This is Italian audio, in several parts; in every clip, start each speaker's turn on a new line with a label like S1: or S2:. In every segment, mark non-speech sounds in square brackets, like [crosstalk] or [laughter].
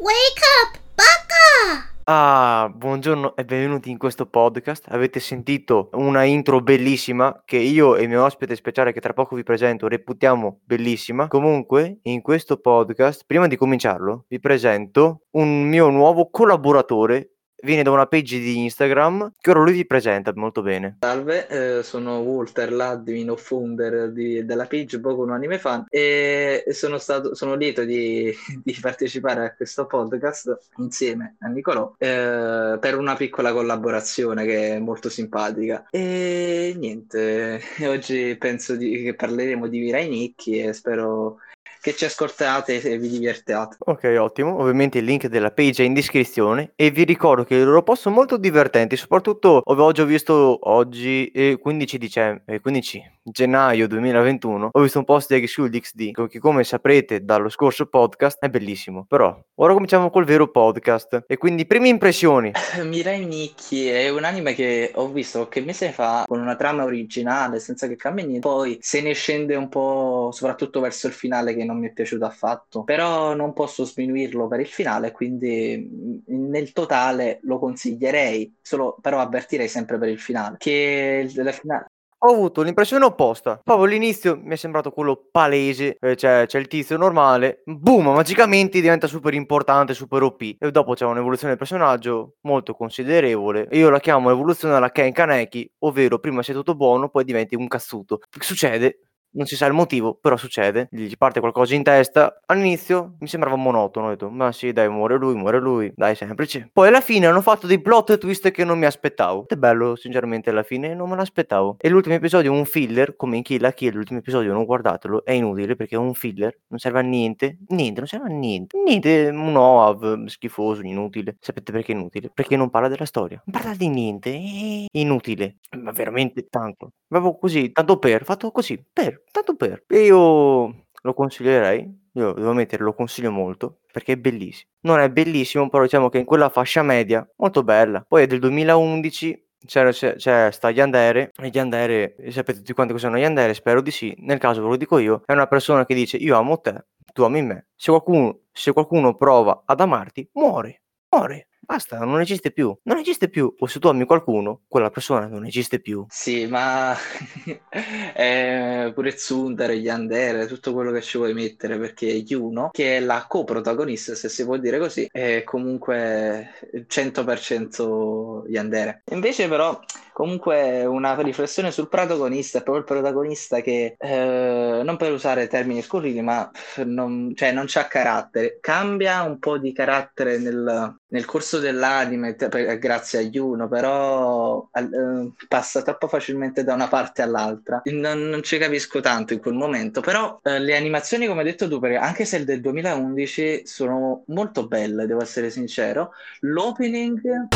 S1: Wake up, bacca!
S2: Ah, buongiorno e benvenuti in questo podcast. Avete sentito una intro bellissima che io e il mio ospite speciale che tra poco vi presento reputiamo bellissima. Comunque, in questo podcast, prima di cominciarlo, vi presento un mio nuovo collaboratore viene da una page di Instagram che ora lui vi presenta molto bene.
S3: Salve, eh, sono Walter, l'admin o founder di, della page Poco un anime fan e sono, stato, sono lieto di, [laughs] di, partecipare a questo podcast insieme a Nicolò eh, per una piccola collaborazione che è molto simpatica. E niente, [laughs] oggi penso di, che parleremo di Mirai Nicchi e spero che ci ascoltate e vi divertiate.
S2: Ok, ottimo. Ovviamente il link della page è in descrizione e vi ricordo che i loro post sono molto divertenti, soprattutto oggi ho visto oggi eh, 15 dicembre, 15 gennaio 2021 ho visto un post di Sul XD che come saprete dallo scorso podcast è bellissimo. Però ora cominciamo col vero podcast. E quindi prime impressioni. [laughs]
S3: Mirai Nikki è un anime che ho visto qualche mese fa con una trama originale senza che cambi niente, poi se ne scende un po' soprattutto verso il finale che non mi è piaciuto affatto, però non posso sminuirlo per il finale, quindi nel totale lo consiglierei, solo però avvertirei sempre per il finale, che la finale
S2: ho avuto l'impressione opposta. Proprio all'inizio mi è sembrato quello palese, eh, cioè c'è il tizio normale, boom, magicamente diventa super importante, super OP. E dopo c'è un'evoluzione del personaggio molto considerevole. Io la chiamo l'evoluzione della Ken Kaneki, ovvero prima sei tutto buono, poi diventi un cazzuto. Succede non si sa il motivo, però succede, gli parte qualcosa in testa. All'inizio mi sembrava monotono, ho detto, ma sì, dai, muore lui, muore lui, dai, semplice. Poi alla fine hanno fatto dei plot twist che non mi aspettavo. È bello, sinceramente, alla fine non me l'aspettavo. E l'ultimo episodio è un filler, come in Kill la Kill, l'ultimo episodio non guardatelo, è inutile perché è un filler, non serve a niente, niente, non serve a niente. Niente, un OAV schifoso, inutile. Sapete perché è inutile? Perché non parla della storia. Non parla di niente, è inutile. Ma veramente tanto. Proprio così, tanto per, fatto così, per tanto per. E io lo consiglierei, io devo ammettere lo consiglio molto, perché è bellissimo. Non è bellissimo, però diciamo che in quella fascia media, molto bella. Poi è del 2011, c'è, c'è, c'è sta Yandere, e Yandere, sapete tutti quanti cosa sono Yandere? Spero di sì, nel caso ve lo dico io, è una persona che dice io amo te, tu ami me. Se qualcuno, se qualcuno prova ad amarti, muore, muore. Basta, non esiste più. Non esiste più. O se tu ami qualcuno, quella persona non esiste più.
S3: Sì, ma [laughs] eh, pure Tsundere, Yandere, tutto quello che ci vuoi mettere, perché Yuno, che è la coprotagonista, se si può dire così, è comunque 100% Yandere. Invece però Comunque una riflessione sul protagonista, è proprio il protagonista che, eh, non per usare termini scurrili, ma non, cioè, non c'ha carattere. Cambia un po' di carattere nel, nel corso dell'anime, t- grazie a Juno, però eh, passa troppo facilmente da una parte all'altra. Non, non, ci capisco tanto in quel momento, però eh, le animazioni, come hai detto tu, anche se è del 2011, sono molto belle, devo essere sincero. L'opening...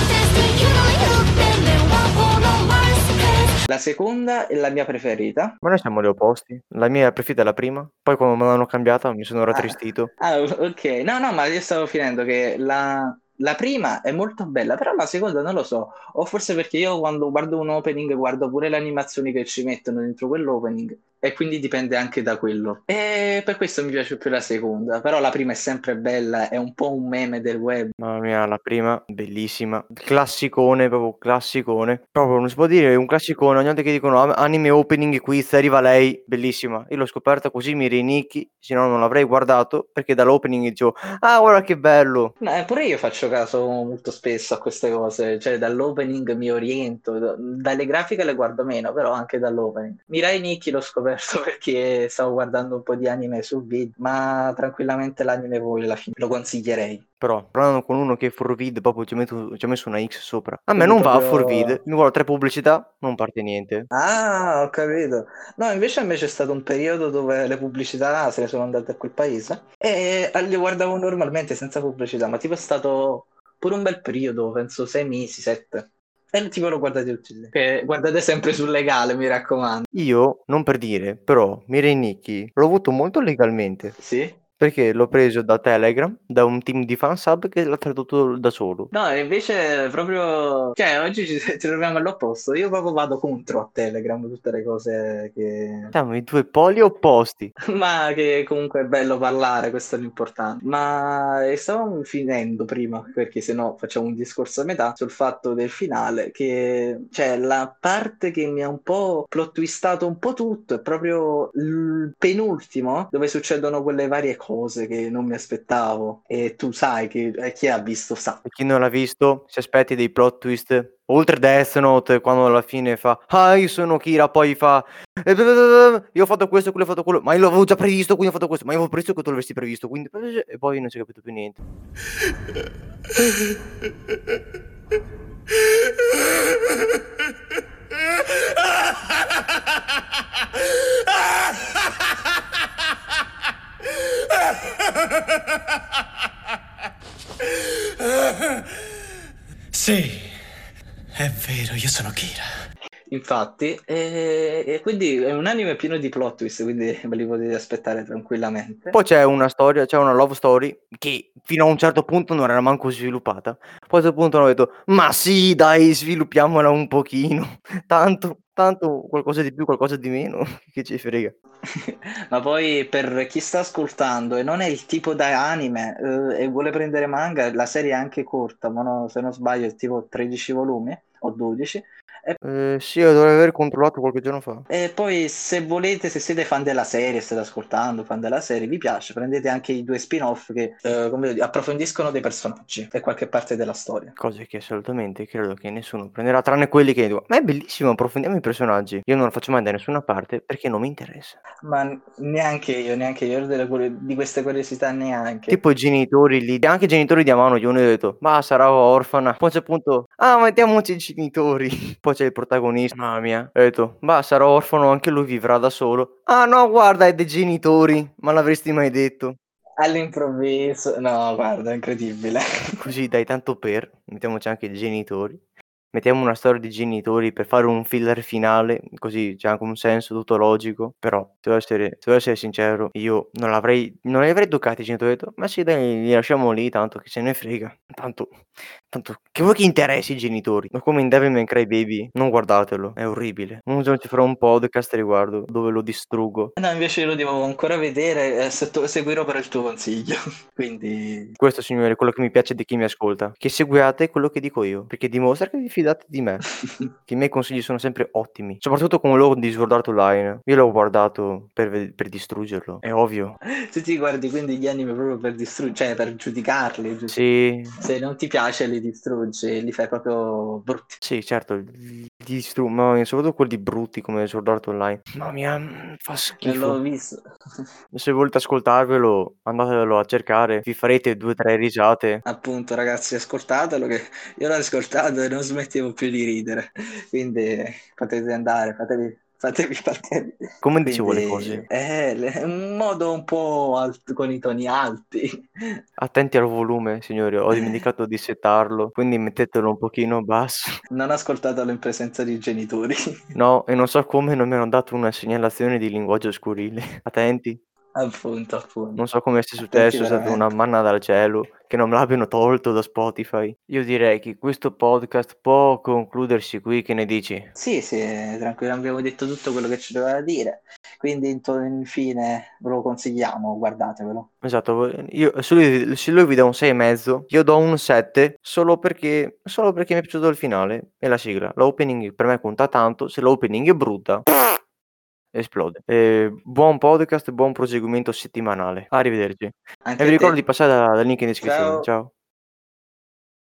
S3: La seconda è la mia preferita.
S2: Ma noi siamo gli opposti. La mia preferita è la prima. Poi quando me l'hanno cambiata mi sono rattristito.
S3: Ah, ah, ok. No, no, ma io stavo finendo che la, la prima è molto bella, però la seconda non lo so. O forse perché io quando guardo un opening guardo pure le animazioni che ci mettono dentro quell'opening e quindi dipende anche da quello. E per questo mi piace più la seconda, però la prima è sempre bella, è un po' un meme del web.
S2: Mamma mia, la prima bellissima, classicone, proprio classicone. Proprio non si può dire, è un classicone, ogni volta che dicono anime opening quiz arriva lei, bellissima. Io l'ho scoperta così mi rinicchi, se no non l'avrei guardato perché dall'opening dicevo "Ah, guarda che bello".
S3: No, eh, pure io faccio caso molto spesso a queste cose, cioè dall'opening mi oriento, dalle grafiche le guardo meno, però anche dall'opening. Mirai Nikki l'ho scoperto [laughs] perché stavo guardando un po' di anime sul vid, ma tranquillamente l'anime voi alla fine lo consiglierei.
S2: Però parlando con uno che è for vid, proprio ci, metto, ci ha messo una X sopra. A me non proprio... va a for vid, mi guardo tre pubblicità, non parte niente.
S3: Ah, ho capito. No, invece a me c'è stato un periodo dove le pubblicità se ne sono andate a quel paese e le guardavo normalmente senza pubblicità, ma tipo è stato pure un bel periodo, penso sei mesi, sette. E tipo lo guardate tutti. Che guardate sempre sul legale, mi raccomando.
S2: Io, non per dire, però Mirai Nikki l'ho avuto molto legalmente.
S3: Sì?
S2: Perché l'ho preso da Telegram, da un team di fansub che l'ha tradotto da solo.
S3: No, invece proprio... Cioè, oggi ci, [laughs] ci troviamo all'opposto. Io proprio vado contro a Telegram, tutte le cose che...
S2: Siamo i due poli opposti. [laughs]
S3: Ma che comunque è bello parlare, questo è l'importante. Ma eh, stavamo finendo prima, perché se no facciamo un discorso a metà sul fatto del finale, che cioè la parte che mi ha un po' plot twistato un po' tutto è proprio il penultimo, dove succedono quelle varie cose che non mi aspettavo. E tu sai che eh, chi ha visto sa.
S2: Per chi non l'ha visto, si aspetti dei plot twist. Oltre Death Note, quando alla fine fa Ah, io sono Kira, poi fa "Eh, Io ho fatto questo, quello ho fatto quello Ma io l'avevo già previsto, quindi ho fatto questo Ma io avevo previsto che tu l'avresti previsto Quindi E poi non si è capito più niente [laughs]
S4: Sì, è vero, io sono Kira.
S3: Infatti, e, e quindi è un anime pieno di plot twist, quindi ve li potete aspettare tranquillamente.
S2: Poi c'è una storia, c'è una love story Che fino a un certo punto non era manco sviluppata Poi a un certo punto hanno detto Ma sì, dai, sviluppiamola un pochino [laughs] Tanto, tanto qualcosa di più, qualcosa di meno [laughs] Che ci frega [laughs]
S3: Ma poi per chi sta ascoltando e non è il tipo da anime eh, e vuole prendere manga, la serie è anche corta, ma no, se non sbaglio è tipo 13 volumi o 12.
S2: Eh, sì, io dovrei aver controllato qualche giorno fa.
S3: E poi se volete, se siete fan della serie, state ascoltando, fan della serie, vi piace, prendete anche i due spin-off che eh, come approfondiscono dei personaggi e qualche parte della storia.
S2: Cose che assolutamente credo che nessuno prenderà, tranne quelli che ma è bellissimo, approfondiamo i personaggi. Io non lo faccio mai da nessuna parte perché non mi interessa.
S3: Ma neanche io, neanche io, delle di queste curiosità neanche.
S2: Tipo i genitori lì, anche i genitori di Amano, io ho detto, ma sarà orfana. Poi c'è appunto, ah, mettiamoci i genitori. [laughs] Poi c'è il protagonista, mamma mia. Ho detto, ma sarà orfano, anche lui vivrà da solo. Ah no, guarda, è dei genitori, ma l'avresti mai detto.
S3: All'improvviso, no, guarda, è incredibile. [laughs]
S2: Così dai tanto per, mettiamoci anche i genitori. Mettiamo una storia di genitori per fare un filler finale, così c'è anche un senso tutto logico. Però, devo essere, se devo essere sincero, io non l'avrei, non li avrei toccati i genitori. Ho detto, ma sì, dai, li lasciamo lì, tanto che se ne frega. Tanto, tanto, che vuoi che interessi i genitori? Ma come in Devil May Cry Baby, non guardatelo, è orribile. Un giorno ci farò un podcast a riguardo, dove lo distruggo.
S3: No, invece lo devo ancora vedere, eh, se seguirò per il tuo consiglio. [laughs] Quindi,
S2: Questo, signore, è quello che mi piace di chi mi ascolta. Che seguiate quello che dico io, perché dimostra che vi fidate di me. [laughs] Che i miei consigli sono sempre ottimi. Soprattutto con l'ho di Sword Art Online. Io l'ho guardato per, per distruggerlo. È ovvio.
S3: tu ti guardi quindi gli anime proprio per distruggere, cioè per giudicarli. giusto?
S2: Sì,
S3: Se non ti piace li distruggi, li fai proprio brutti.
S2: sì, certo. Li distru- ma soprattutto quelli brutti come Sword Art Online. Mamma mia, mm, fa
S3: Non l'ho
S2: schifo.
S3: visto. [laughs]
S2: Se volete ascoltarvelo, andatelo a cercare. Vi farete due o tre risate.
S3: Appunto, ragazzi, ascoltatelo che io l'ho ascoltato e non smettevo più di ridere. Quindi potete andare, fatevi, fatevi partire.
S2: Come dicevo le cose.
S3: eh, le- un modo un po' alt- con i toni alti.
S2: Attenti al volume, signori. Ho dimenticato di settarlo. Quindi mettetelo un pochino basso.
S3: Non ascoltatelo in presenza di genitori.
S2: No, e non so come non mi hanno dato una segnalazione di linguaggio scurile. Attenti.
S3: appunto, appunto.
S2: Non so come sia successo, è stata una manna dal cielo, che non me l'abbiano tolto da Spotify. Io direi che questo podcast può concludersi qui, che ne dici?
S3: Sì, sì, tranquillo, abbiamo detto tutto quello che ci doveva dire. Quindi, infine, ve lo consigliamo, guardatevelo.
S2: Esatto, io, se, lui, se lui vi dà un 6,5, io do un 7, solo perché, solo perché mi è piaciuto il finale e la sigla. L'opening per me conta tanto, se l'opening è brutta, esplode. Eh, buon podcast, buon proseguimento settimanale. Arrivederci.
S3: Anche
S2: E vi ricordo
S3: te.
S2: di passare da- dal link in descrizione.
S3: Ciao.
S2: Ciao.